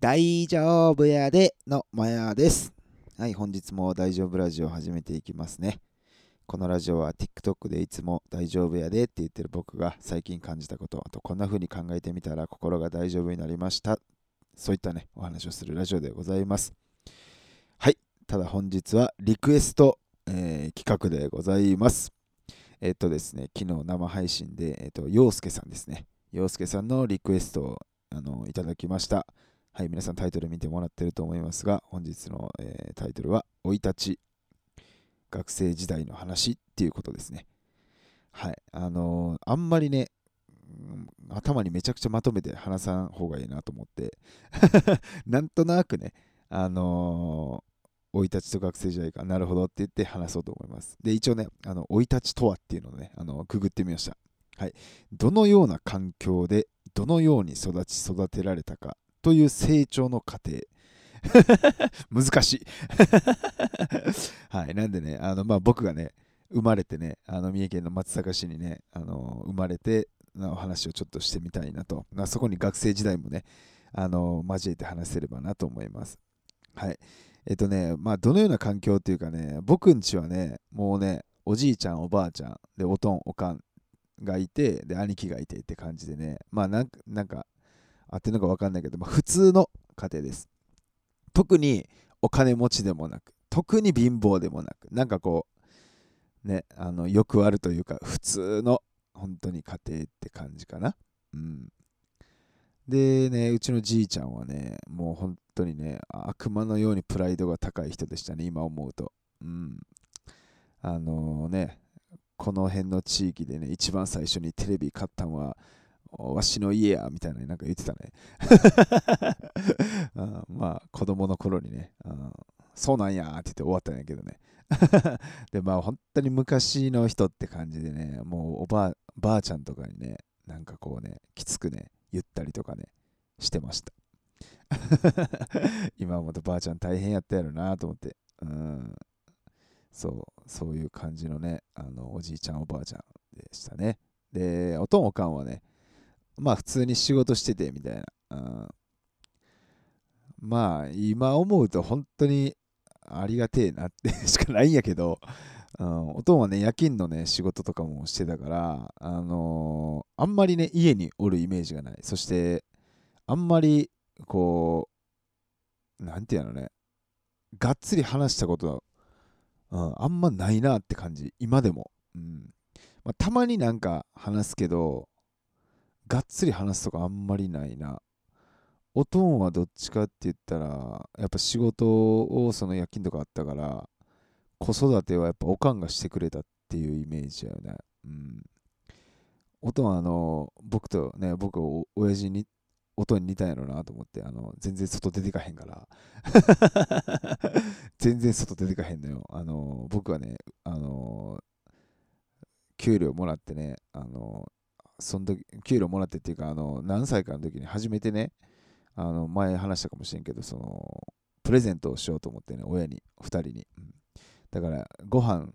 大丈夫やでのまやです。はい、本日も大丈夫ラジオを始めていきますね。このラジオは TikTok でいつも大丈夫やでって言ってる僕が最近感じたこと、あとこんな風に考えてみたら心が大丈夫になりました。そういったね、お話をするラジオでございます。はい、ただ本日はリクエスト、えー、企画でございます。えっとですね、昨日生配信で、えっと、陽介さんですね。陽介さんのリクエストをあのいただきました。はい、皆さんタイトル見てもらってると思いますが、本日の、えー、タイトルは、生い立ち、学生時代の話っていうことですね。はい、あのー、あんまりね、頭にめちゃくちゃまとめて話さん方がいいなと思って なんとなくね、あの生、い立ちと学生時代か、なるほどって言って話そうと思います。で、一応ね、あの生い立ちとはっていうのをね、あのググってみました。はい。どのような環境で、どのように育ち育てられたかという成長の過程。難しいはい。なんでね、あのまあ、僕がね、生まれてね、あの三重県の松阪市にね、あの生まれての話をちょっとしてみたいなと、まあ、そこに学生時代もね、あの交えて話せればなと思います。はい。えっとね、まあ、どのような環境っていうかね、僕んちはね、もうね、おじいちゃん、おばあちゃん、で、おとん、おかんがいて、で、兄貴がいてって感じでね、まあ、なんか合ってるのか分かんないけど、まあ、普通の家庭です。特にお金持ちでもなく、特に貧乏でもなく、なんかこう、ね、あのよくあるというか、普通の本当に家庭って感じかな。うん。でね、うちのじいちゃんはね、もう本当にね、悪魔のようにプライドが高い人でしたね、今思うと。うん。あのー、ね、この辺の地域でね、一番最初にテレビ買ったのは、わしの家や、みたいななんか言ってたね。あまあ、子供の頃にね、そうなんやって言って終わったんやけどね。で、まあ、本当に昔の人って感じでね、もうおばあばあちゃんとかにね、なんかこうね、きつくね、言ったりとかね、してました。今思うとばあちゃん大変やったやろなと思って。うん。そう、そういう感じのね、あの、おじいちゃんおばあちゃんでしたね。で、おとんおかんはね、まあ普通に仕事しててみたいな。うん、まあ今思うと本当にありがてえなってしかないんやけど、うん、おとんはね夜勤のね仕事とかもしてたから、あのー、あんまりね家におるイメージがない。そしてあんまりこうなんていうのねがっつり話したこと、うん、あんまないなって感じ。今でも、うん。まあ、たまになんか話すけどがっつり話すとかあんまりないな。おとんはどっちかって言ったら、やっぱ仕事をその夜勤とかあったから、子育てはやっぱおかんがしてくれたっていうイメージだよね。うん。おとんはあの、僕とね、僕お親父に、音に似たんやろなと思って、あの、全然外出てかへんから。全然外出てかへんのよ。あの、僕はね、あの、給料もらってね、あの、その時、給料もらってっていうか、あの、何歳かの時に初めてね、あの、前話したかもしれんけど、その、プレゼントをしようと思ってね、親に、2人に。うん、だから、ご飯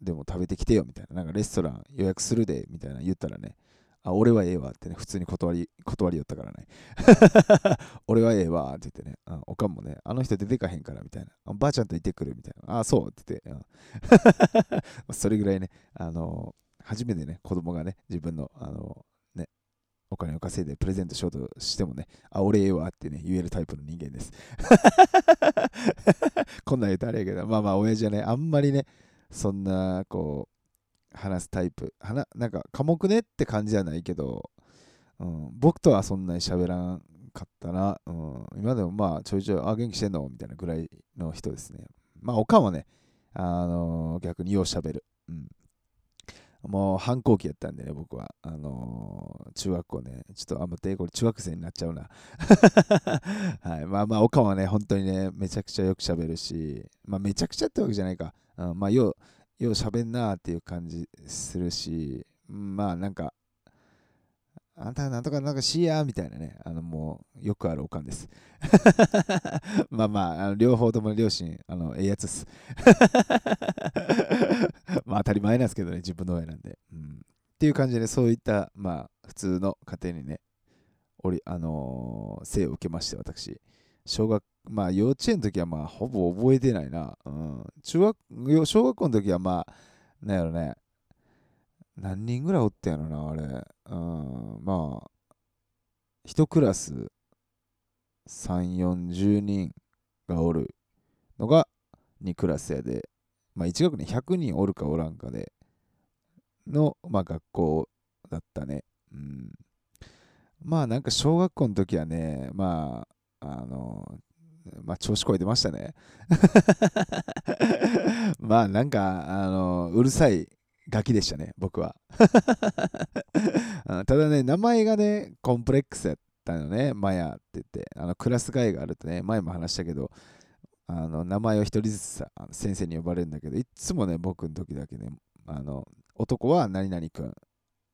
でも食べてきてよ、みたいな。なんかレストラン予約するで、みたいな言ったらね、あ、俺はええわってね、普通に断り、断りよったからね。俺はええわって言ってね、あおかんもね、あの人出てかへんからみたいな。ばあちゃんといてくるみたいな。あ、そうって言って、それぐらいね、あの初めてね、子供がね、自分の、あの、ね、お金を稼いでプレゼントしようとしてもね、あ、俺ええわってね、言えるタイプの人間です。こんなん言うとあれやけど、まあまあ、親父はね、あんまりね、そんな、こう、話すタイプ、はななんか、寡黙ねって感じじゃないけど、うん、僕とはそんなに喋らんかったな、うん、今でもまあ、ちょいちょい、あ、元気してんの？みたいなぐらいの人ですね。まあ、おかんはね、あのー、逆によう喋る。うん。もう反抗期やったんでね、僕は。あのー、中学校ね、ちょっとあんまて、これ中学生になっちゃうな。はい。まあまあ、岡はね、本当にね、めちゃくちゃよく喋るし、まあめちゃくちゃってわけじゃないか。うん、まあ、よう、よう喋んなーっていう感じするし、まあなんか、あんたなんとかなんかしやみたいなね、あのもうよくあるおかんです。まあまあ、あの両方とも両親、あの、ええやつっす。まあ当たり前なんですけどね、自分の親なんで。うん、っていう感じで、ね、そういった、まあ普通の家庭にね、おりあのー、生を受けまして、私。小学、まあ幼稚園の時はまあほぼ覚えてないな。うん。中学、小学校の時はまあ、なんやろね。何人ぐらいおったやろな、あれ。うん。まあ、一クラス3、40人がおるのが2クラスやで、まあ1学年100人おるかおらんかで、の、まあ学校だったね。うん。まあなんか小学校の時はね、まあ、あの、まあ調子こいてましたね。まあなんか、あの、うるさいガキでしたね、僕は。ただね、名前がね、コンプレックスやったのね、マヤって言って、あのクラス会があるとね、前も話したけど、あの名前を一人ずつ先生に呼ばれるんだけど、いつもね、僕の時だけね、あの男は何々くん、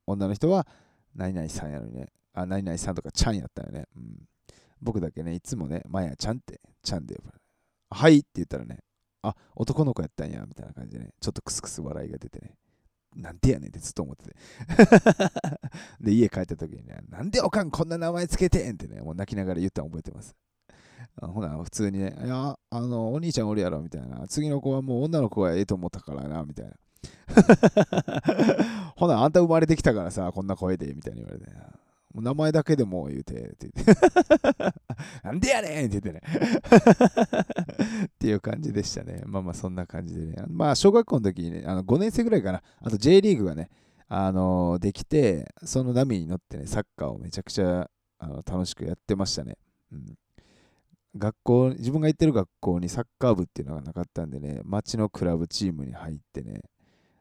女の人は何々さんやのにね、あ、何々さんとかちゃんやったよね。うん、僕だけね、いつもね、マヤちゃんって、ちゃんで呼ばれる。はいって言ったらね、あ、男の子やったんや、みたいな感じでね、ちょっとクスクス笑いが出てね、なんでやねんってずっと思ってて。で、家帰った時にね、なんでおかんこんな名前つけてんってね、もう泣きながら言ったの覚えてます。ほな、普通にね、いや、あの、お兄ちゃんおるやろ、みたいな。次の子はもう女の子がええと思ったからな、みたいな。ほな、あんた生まれてきたからさ、こんな声で、みたいに言われて。もう名前だけでも言うて、って言って。なんでやねんって言ってね。っていう感じでしたね。まあまあ、そんな感じでね。まあ、小学校の時にね、あの5年生ぐらいかな、あと J リーグがね、あのー、できて、その波に乗ってね、サッカーをめちゃくちゃあの楽しくやってましたね。うん学校、自分が行ってる学校にサッカー部っていうのがなかったんでね、町のクラブチームに入ってね、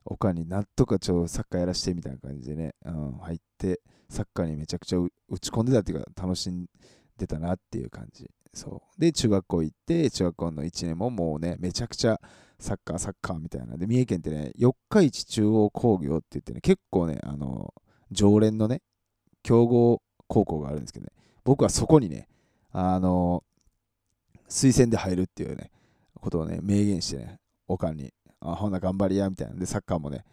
他になんとかちょサッカーやらしてみたいな感じでね、うん、入って、サッカーにめちゃくちゃ打ち込んでたっていうか、楽しんでたなっていう感じ。そう。で、中学校行って、中学校の1年ももうね、めちゃくちゃサッカー、サッカーみたいな。で、三重県ってね、四日市中央工業って言ってね、結構ね、あの、常連のね、強豪高校があるんですけどね、僕はそこにね、あの、推薦で入るっていうね、ことをね、明言してね、おかんに、あ、ほな頑張りや、みたいな。で、サッカーもね、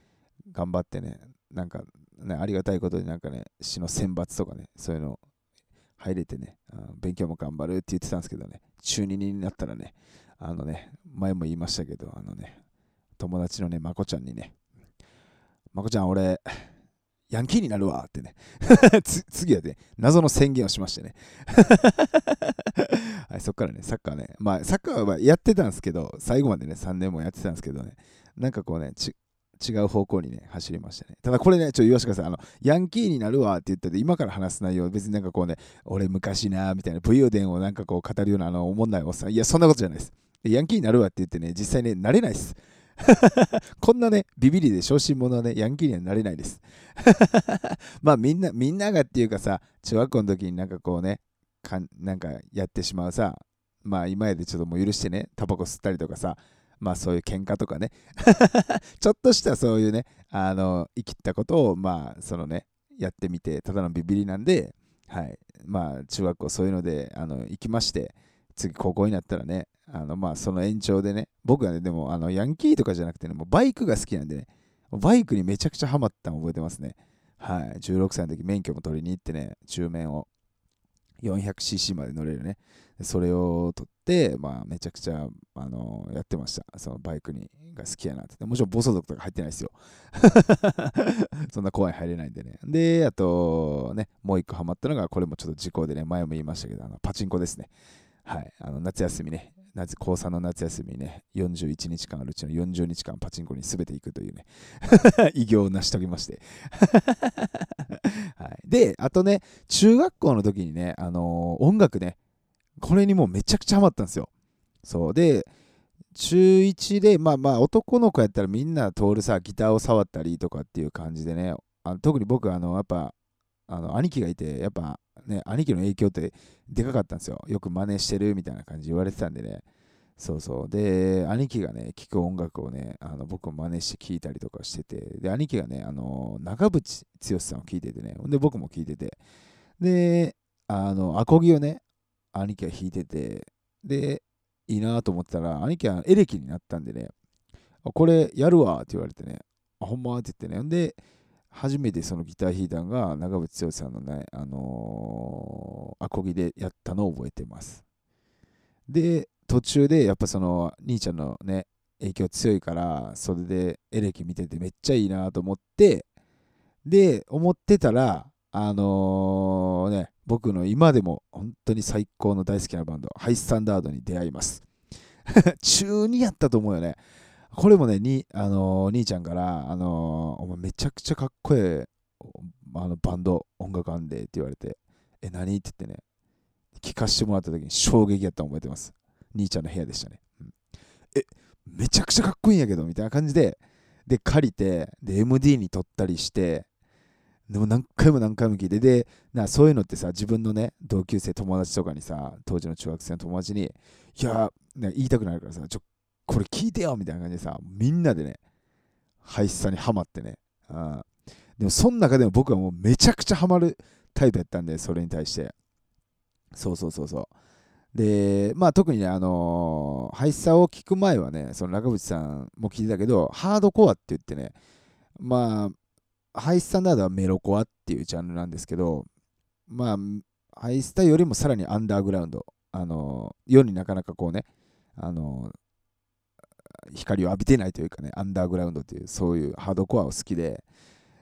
頑張ってね、なんか、ね、ありがたいことになんかね、市の選抜とかね、そういうの入れてね、勉強も頑張るって言ってたんですけどね、中2になったらね、あのね、前も言いましたけど、あのね、友達のね、まこちゃんにね、まこちゃん、俺、ヤンキーになるわってね 次はね、謎の宣言をしましてね。はい、そっからね、サッカーね、まあ、サッカーはやってたんですけど、最後までね、3年もやってたんですけどね、なんかこうね、違う方向にね、走りましたね。ただこれね、ちょっと言わせてください。あの、ヤンキーになるわって言ってて、今から話す内容、別になんかこうね、俺昔な、みたいな、武勇伝をなんかこう語るような、あの、思んないおっさん。いや、そんなことじゃないです。ヤンキーになるわって言ってね、実際ね、なれないです。こんなね、ビビリで小心者はね、ヤンキーにはなれないです。まあみんな、みんながっていうかさ、中学校の時になんかこうね、かんなんかやってしまうさ、まあ今までちょっともう許してね、タバコ吸ったりとかさ、まあそういう喧嘩とかね。ちょっとしたそういうね、あの、生きったことを、まあそのね、やってみて、ただのビビりなんで、はい、まあ中学校そういうので、あの、行きまして、次高校になったらね、あの、まあその延長でね、僕はね、でもあの、ヤンキーとかじゃなくてね、もうバイクが好きなんでね、バイクにめちゃくちゃハマったの覚えてますね。はい、16歳の時免許も取りに行ってね、中免を。400cc まで乗れるね、それを取って、まあ、めちゃくちゃ、あの、やってました。そのバイクにが好きやなって。もちろん暴走族とか入ってないですよ。そんな怖い入れないんでね。で、あと、ね、もう一個ハマったのが、これもちょっと事故でね、前も言いましたけど、あのパチンコですね。はい。あの夏休みね、夏高3の夏休みね、41日間あるうちの40日間パチンコに全て行くというね、偉業を成し遂げまして はい。で、あとね、中学校の時にね、あのー、音楽ね、これにもうめちゃくちゃハマったんですよ。そう。で中1でまあまあ男の子やったらみんな通るさギターを触ったりとかっていう感じでねあの特に僕あのやっぱあの兄貴がいてやっぱね兄貴の影響ってでかかったんですよ。よく真似してるみたいな感じ言われてたんでね。そうそう。で兄貴がね聴く音楽をねあの僕も真似して聴いたりとかしててで兄貴がねあの長渕剛さんを聴いててねほんで僕も聴いてて。であのアコギをね兄貴が弾いてて、で、いいなと思ったら、兄貴はエレキになったんでね、これやるわって言われてね、あ、ほんまって言ってね、んで、初めてそのギター弾いたのが長渕剛さんのね、あのー、アコギでやったのを覚えてます。で途中でやっぱその兄ちゃんのね影響強いからそれでエレキ見ててめっちゃいいなと思ってで思ってたらあのー、ね僕の今でも本当に最高の大好きなバンドハイスタンダードに出会います。中2やったと思うよね。これもねに、あのー、兄ちゃんから、あのー、お前めちゃくちゃかっこええあのバンド音楽あんでって言われてえ何って言ってね聞かせてもらった時に衝撃やったの覚えてます。兄ちゃんの部屋でしたね、うん、えめちゃくちゃかっこいいんやけどみたいな感じでで借りてで MD に撮ったりしてでも何回も何回も聞いてでなそういうのってさ自分のね同級生友達とかにさ当時の中学生の友達にいや、ね、言いたくなるからさちょこれ聞いてよみたいな感じでさみんなでねハイスさにハマってねあでもその中でも僕はもうめちゃくちゃハマるタイプやったんでそれに対して。そうそうそうそう。で、まあ特にね、あのー、ハイサを聞く前はね、その中渕さんも聞いてたけど、ハードコアって言ってね、まあ、ハイスタンダードはメロコアっていうジャンルなんですけど、まあ、ハイスタよりもさらにアンダーグラウンド、あの、世になかなかこうね、あの、光を浴びてないというかね、アンダーグラウンドっていう、そういうハードコアを好きで、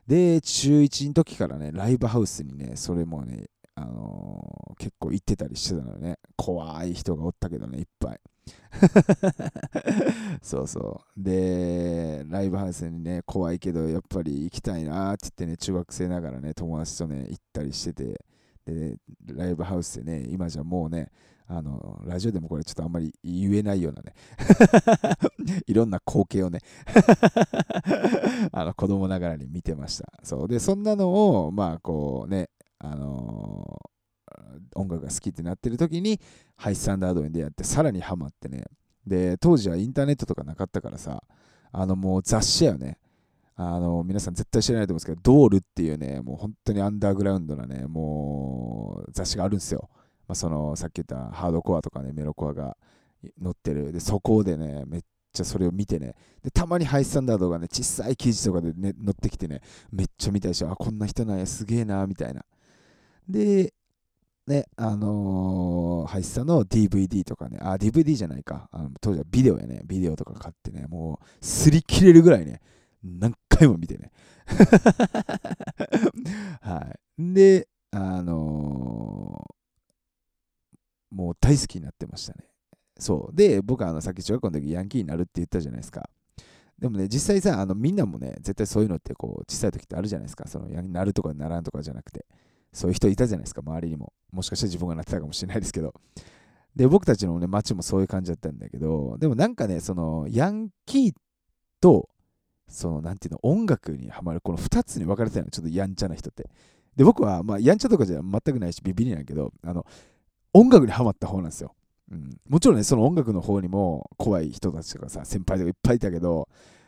で、中1の時からね、ライブハウスにね、それもね、あのー、結構行ってたりしてたのね。怖い人がおったけどね、いっぱい。そうそう。で、ライブハウスにね、怖いけど、やっぱり行きたいなって言ってね、中学生ながらね、友達とね、行ったりしてて、で、ライブハウスでね、今じゃもうね、あの、ラジオでもこれちょっとあんまり言えないようなね いろんな光景をね あの、子供ながらに見てました。そう。で、そんなのを、まあ、こうね、あの、音楽が好きってなってる時にハイスタンダードに出会ってさらにハマってね。で当時はインターネットとかなかったからさあのもう雑誌やよね。あの皆さん絶対知らないと思うんですけどドールっていうねもう本当にアンダーグラウンドなねもう雑誌があるんですよ、まあ、そのさっき言ったハードコアとかねメロコアが載ってる。でそこでねめっちゃそれを見てね。でたまにハイスタンダードがね小さい記事とかで、ね、載ってきてねめっちゃ見たりしてあこんな人なんやすげえなみたいな。で、ね、あのー、ハイスタの DVD とかね、あ、DVD じゃないか。あの当時はビデオやね、ビデオとか買ってね、もう、擦り切れるぐらいね、何回も見てね。はい。で、あのー、もう大好きになってましたね。そう。で、僕はあのさっき中学校の時ヤンキーになるって言ったじゃないですか。でもね、実際さ、あのみんなもね、絶対そういうのってこう小さい時ってあるじゃないですか。そのなるとかならんとかじゃなくて。そういう人いたじゃないですか、周りにも。もしかしたら自分がなってたかもしれないですけど。で、僕たちのね、街もそういう感じだったんだけど、でもなんかね、その、ヤンキーと、その、なんていうの、音楽にはまる、この2つに分かれてたの、ちょっとやんちゃな人って。で、僕は、まあ、やんちゃとかじゃ全くないし、ビビりなんやけど、あの、音楽にはまった方なんですよ。うん、もちろんね、その音楽の方にも怖い人たちとかさ、先輩とかいっぱいいたけど、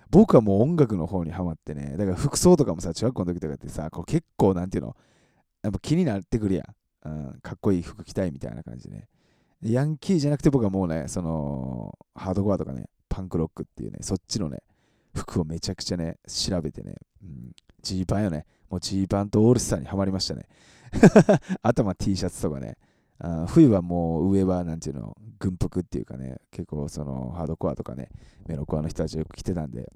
僕はもう音楽の方にはまってね、だから服装とかもさ、中学校の時とかってさ、こう結構なんていうの、やっぱ気になってくるやん。うん、かっこいい服着たいみたいな感じでね。ヤンキーじゃなくて僕はもうね、その、ハードコアとかね、パンクロックっていうね、そっちのね、服をめちゃくちゃね、調べてね、うん、ジーパンよね。もうジーパンとオールスターにはまりましたね。頭 T シャツとかね。あ冬はもう上はなんていうの、軍服っていうかね、結構そのハードコアとかね、メロコアの人たちよく着てたんで、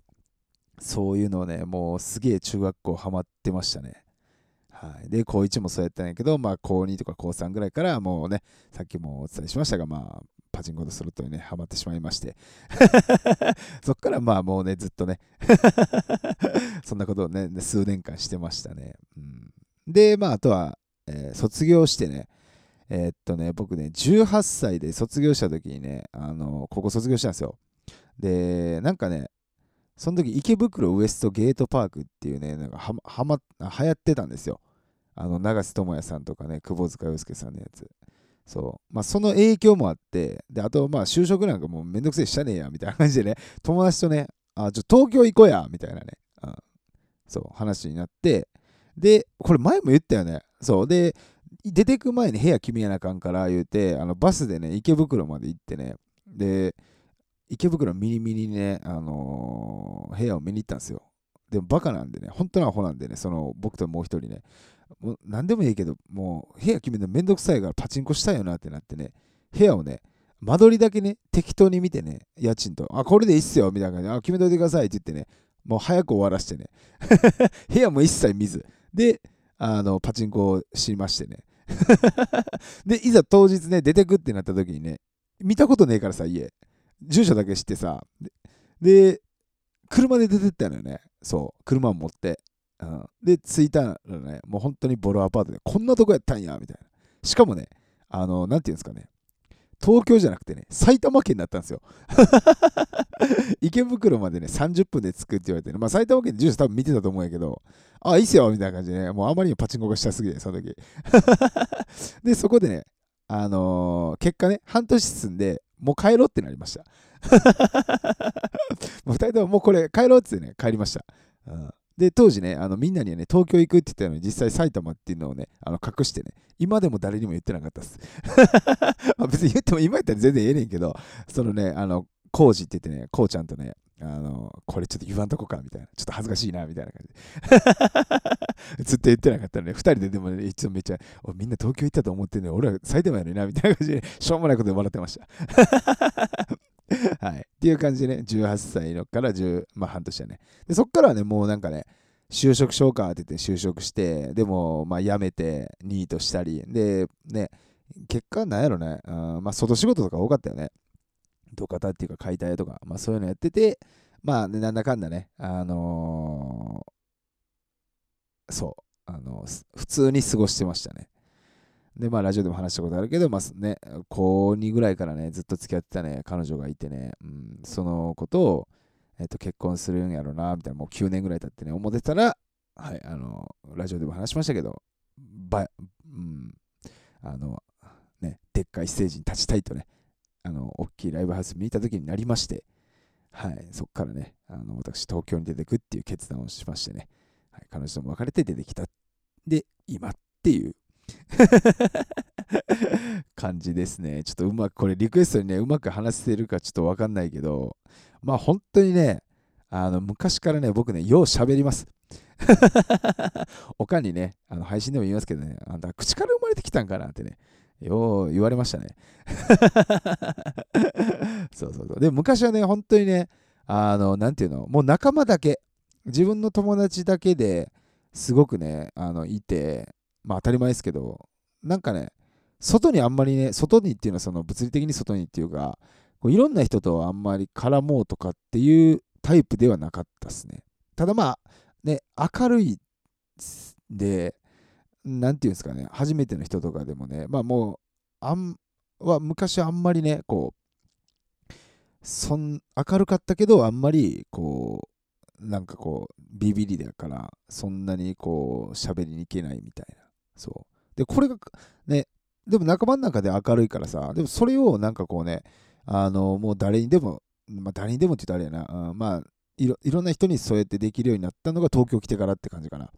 そういうのをね、もうすげえ中学校ハマってましたね。はい、で、高1もそうやったんやけど、まあ、高2とか高3ぐらいからもうね、さっきもお伝えしましたが、まあ、パチンコとスロットにね、ハマってしまいまして そっからまあもうね、ずっとね そんなことをね、数年間してましたね。うん、で、まあ、あとは、えー、卒業してね、えー、っとね、僕ね、18歳で卒業した時にね、あの、ここ卒業したんですよ。で、なんかね、その時池袋ウエストゲートパークっていうね、なんかははま、流行ってたんですよ。あの、長瀬智也さんとかね、窪塚洋介さんのやつ。そう。まあ、その影響もあって、で、あと、まあ、就職なんかもうめんどくせえしたねえや、みたいな感じでね、友達とね、あ、ちょ、東京行こうや、みたいなね、うん、そう、話になって、で、これ前も言ったよね。そう。で、出てく前に部屋決めやなあかんから言うて、あのバスでね、池袋まで行ってね、で、池袋ミニミニね、あのー、部屋を見に行ったんですよ。でもバカなんでね、本当のアホなんでね、その僕ともう一人ね、もう何でもいいけど、もう部屋決めるのめんどくさいからパチンコしたいよなってなってね、部屋をね、間取りだけね、適当に見てね、家賃と、あ、これでいいっすよ、みたいな感じで、あ、決めといてくださいって言ってね、もう早く終わらしてね、部屋も一切見ず、で、あの、パチンコをしましてね。で、いざ当日ね、出てくってなった時にね、見たことねえからさ、家。住所だけ知ってさ、で、車で出てったのよね。そう、車を持って。で、着いたらね、もう本当にボロアパートで、こんなとこやったんや、みたいな。しかもね、あの、なんていうんですかね、東京じゃなくてね、埼玉県だったんですよ。池袋までね、30分で着くって言われてね、まあ埼玉県で住所多分見てたと思うんやけど、あ、あいいっすよみたいな感じでね、もうあまりにパチンコがしたすぎて、その時。で、そこでね、あのー、結果ね、半年進んで、もう帰ろうってなりました。もう2人とももうこれ帰ろうってね、帰りました。うんで、当時ね、あのみんなにはね、東京行くって言ったのに、実際埼玉っていうのをね、あの隠してね、今でも誰にも言ってなかったっす。ま別に言っても今やったら全然ええねんけど、そのね、あの、コージって言ってね、こうちゃんとね、あの、これちょっと言わんとこか、みたいな。ちょっと恥ずかしいな、みたいな感じで。ずっと言ってなかったのね、二人ででもね、いつもめっちゃ、みんな東京行ったと思ってんの俺は埼玉やのにな、みたいな感じで、しょうもないことで笑ってました。はい。っていう感じでね、18歳のから10、まあ半年だね。で、そっからはね、もうなんかね、就職しようかって言って就職して、でも、まあ辞めて、ニートしたり、で、ね、結果なんやろね、うん、まあ外仕事とか多かったよね。土方っていうか解体とか、まあそういうのやってて、まあ、ね、なんだかんだね、あのー、そう、あのー、普通に過ごしてましたね。で、まあ、ラジオでも話したことあるけど、まあね、高2ぐらいからね、ずっと付き合ってたね、彼女がいてね、うん、そのことを、えっと、結婚するんやろな、みたいな、もう9年ぐらい経ってね、思ってたら、はい、あの、ラジオでも話しましたけど、ば、うん、あの、ね、でっかいステージに立ちたいとね、あの、大きいライブハウス見た時になりまして、はい、そこからね、あの、私、東京に出てくっていう決断をしましてね、はい、彼女とも別れて出てきた。で、今っていう感じですね。ちょっとうまく、これリクエストにね、うまく話せるかちょっとわかんないけど、まあ本当にね、あの昔からね、僕ね、よう喋ります。おかにね、あの配信でも言いますけどね、あんた口から生まれてきたんかなってね、よう言われましたね。そうそうそう。で、昔はね、本当にね、あの、なんていうの、もう仲間だけ、自分の友達だけですごくね、あの、いて、まあ当たり前ですけど、なんかね、外にあんまりね、外にっていうのはその物理的に外にっていうか、こういろんな人とあんまり絡もうとかっていうタイプではなかったですね。ただまあ、ね、明るいで、なんていうんですかね、初めての人とかでもね、まあもう、あんは昔あんまりね、こう、そん明るかったけど、あんまりこう、なんかこう、ビビりだから、そんなにこう、喋りに行けないみたいな。そう。で、これがね、でも仲間の中で明るいからさ、でもそれをなんかこうね、あの、もう誰にでも、まあ誰にでもって言ったらあれやな、うん、まあいろ、いろんな人にそうやってできるようになったのが東京来てからって感じかな。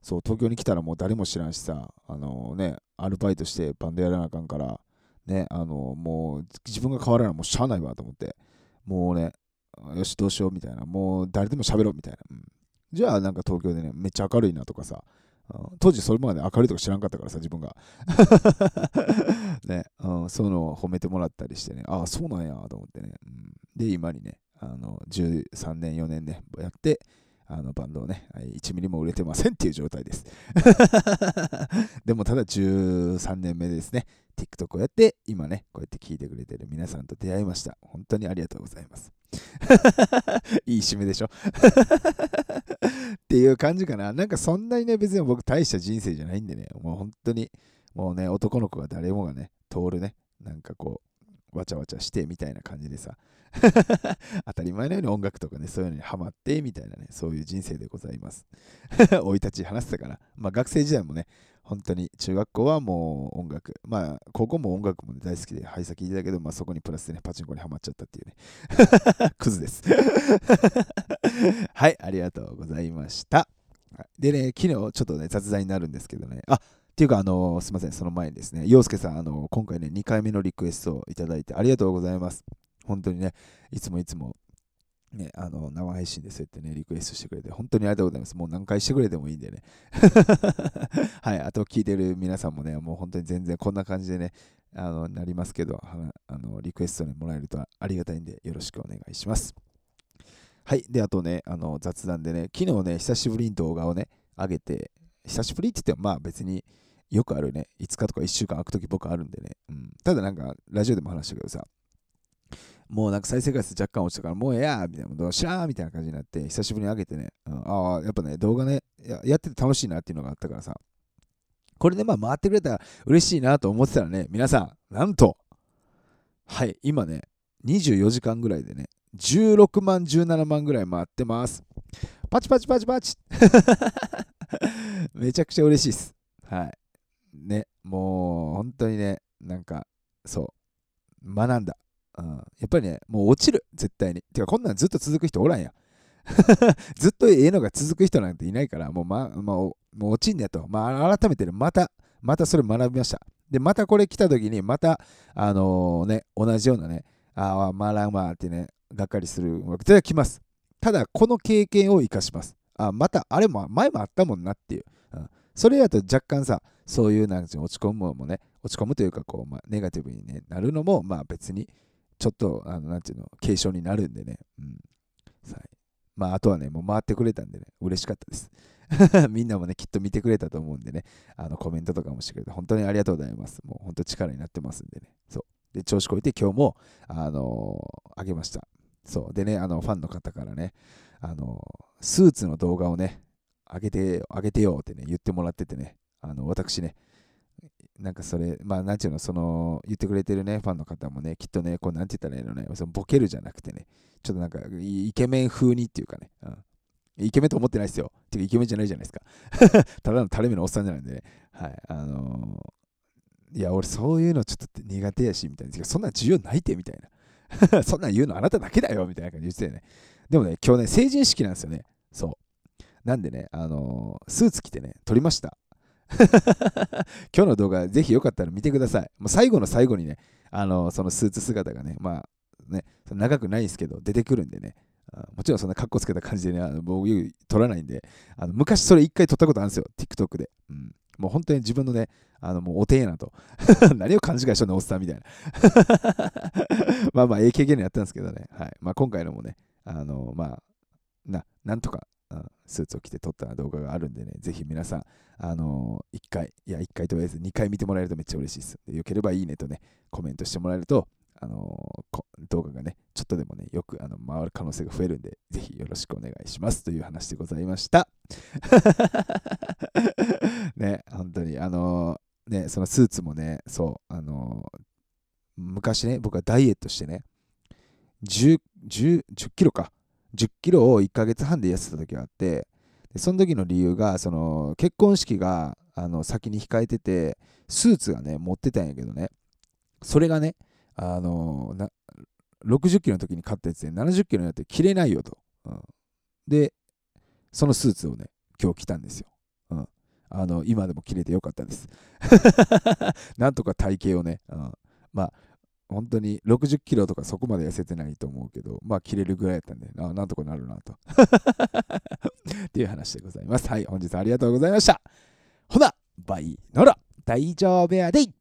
そう、東京に来たらもう誰も知らんしさ、あのね、アルバイトしてバンドやらなあかんから、ね、あのもう自分が変わらないもうしゃあないわと思って、もうね、よし、どうしようみたいな、もう誰でも喋ろうみたいな。うん、じゃあなんか東京でね、めっちゃ明るいなとかさ、当時それまで明るいとか知らんかったからさ、自分が。ね、うん、そういうのを褒めてもらったりしてね、ああ、そうなんやと思ってね。うん、で、今にね、あの13年、4年ね、やって、あのバンドをね、1ミリも売れてませんっていう状態です。でもただ13年目ですね、TikTok をやって、今ね、こうやって聞いてくれてる皆さんと出会いました。本当にありがとうございます。いい締めでしょ。っていう感じかな。なんかそんなにね、別に僕大した人生じゃないんでね、もう本当に、もうね、男の子が誰もがね、通るね、なんかこう、わちゃわちゃしてみたいな感じでさ、当たり前のように音楽とかね、そういうのにハマってみたいなね、そういう人生でございます。生い立ち話してたかな。まあ学生時代もね、本当に中学校はもう音楽、まあ高校も音楽も、ね、大好きで、ハイサキいてたけど、まあそこにプラスでね、パチンコにはまっちゃったっていうね、クズです。はい、ありがとうございました。でね、昨日ちょっとね、雑談になるんですけどね、あっていうか、あのすみません、その前にですね、洋介さん、あの今回ね、2回目のリクエストをいただいてありがとうございます。本当にね、いつもいつもね、あの生配信でそうやってね、リクエストしてくれて、本当にありがとうございます。もう何回してくれてもいいんでね。はい、あと聞いてる皆さんもね、もう本当に全然こんな感じでね、あのなりますけど、あのリクエストね、もらえるとありがたいんで、よろしくお願いします。はい、で、あとね、あの雑談でね、昨日ね、久しぶりに動画をね、上げて、久しぶりって言っても、まあ別によくあるね、5日とか1週間空くとき僕あるんでね、うん、ただなんか、ラジオでも話したけどさ、もうなんか再生回数若干落ちたから、もうええやみたいな、どうしらーみたいな感じになって、久しぶりに上げてね、うん、ああ、やっぱね、動画ねや、やってて楽しいなっていうのがあったからさ、これでまあ回ってくれたら嬉しいなと思ってたらね、皆さん、なんと、はい、今ね、24時間ぐらいでね、16万、17万ぐらい回ってます。パチパチパチパチ めちゃくちゃ嬉しいです。はい。ね、もう本当にね、なんか、そう、学んだ。うん、やっぱりね、もう落ちる、絶対に。てか、こんなんずっと続く人おらんや。ずっとええのが続く人なんていないから、もう、ま、まもう落ちんねやと。まあ、改めてね、また、またそれ学びました。で、またこれ来た時に、また、あのー、ね、同じようなね、ああ、まあらんわってね、がっかりするわけでは来ます。ただ、この経験を生かします。あ、また、あれも、前もあったもんなっていう。うん、それやと若干さ、そういうなんか落ち込むもね、落ち込むというか、こう、まあ、ネガティブに、ね、なるのも、まあ別に、ちょっと、あの、なんていうの、継承になるんでね。うん。まあ、あとはね、もう回ってくれたんでね、嬉しかったです。みんなもね、きっと見てくれたと思うんでね、あのコメントとかもしてくれて、本当にありがとうございます。もう本当力になってますんでね。そう。で、調子こいて今日も、あのー、あげました。そう。でね、あの、ファンの方からね、あのー、スーツの動画をね、あげて、あげてよってね、言ってもらっててね、あの、私ね、なんかそれ、まあ、なんちゅうの、その、言ってくれてるね、ファンの方もね、きっとね、こう、なんて言ったらいいのね、そのボケるじゃなくてね、ちょっとなんか、イケメン風にっていうかね、うん、イケメンと思ってないですよ。てか、イケメンじゃないじゃないですか。ただの垂れ目のおっさんじゃないんでね、はい、あのー、いや、俺そういうのちょっと苦手やし、みたいな。そんな需要ないて、みたいな。そんなん言うのあなただけだよ、みたいな感じで言ってたよね。でもね、今日ね、成人式なんですよね。そう。なんでね、あのー、スーツ着てね、撮りました。今日の動画、ぜひよかったら見てください。もう最後の最後にね、あのそのスーツ姿がね、まあね、長くないですけど、出てくるんでね、もちろんそんな格好つけた感じでね、あの僕撮らないんで、あの昔それ一回撮ったことあるんですよ、TikTok で。うん、もう本当に自分のね、あのもうおてえなと。何を勘違いしとんね、おっさんみたいな。まあまあ、ええ経験やったんですけどね、はい。まあ今回のもね、あのまあ、な、なんとか、スーツを着て撮った動画があるんでね、ぜひ皆さん、あのー、1回、いや、1回とりあえず2回見てもらえるとめっちゃ嬉しいです。でよければいいねとね、コメントしてもらえると、あのー、動画がね、ちょっとでもね、よくあの回る可能性が増えるんで、ぜひよろしくお願いしますという話でございました。ね、本当に、あのー、ね、そのスーツもね、そう、あの昔ね、僕はダイエットしてね、10, 10, 10キロか、10キロを1ヶ月半で痩せた時があってでその時の理由がその結婚式があの先に控えててスーツがね持ってたんやけどね。それがねあのな60キロの時に買ったやつで70キロになって着れないよと、うん、でそのスーツをね今日着たんですよ、うん、あの今でも着れてよかったです。なんとか体型をね、うん、まあ本当に60キロとかそこまで痩せてないと思うけど、まあ切れるぐらいやったんで、あなんとかなるなと。っていう話でございます。はい、本日はありがとうございました。ほな、バイノラ、大丈夫やでい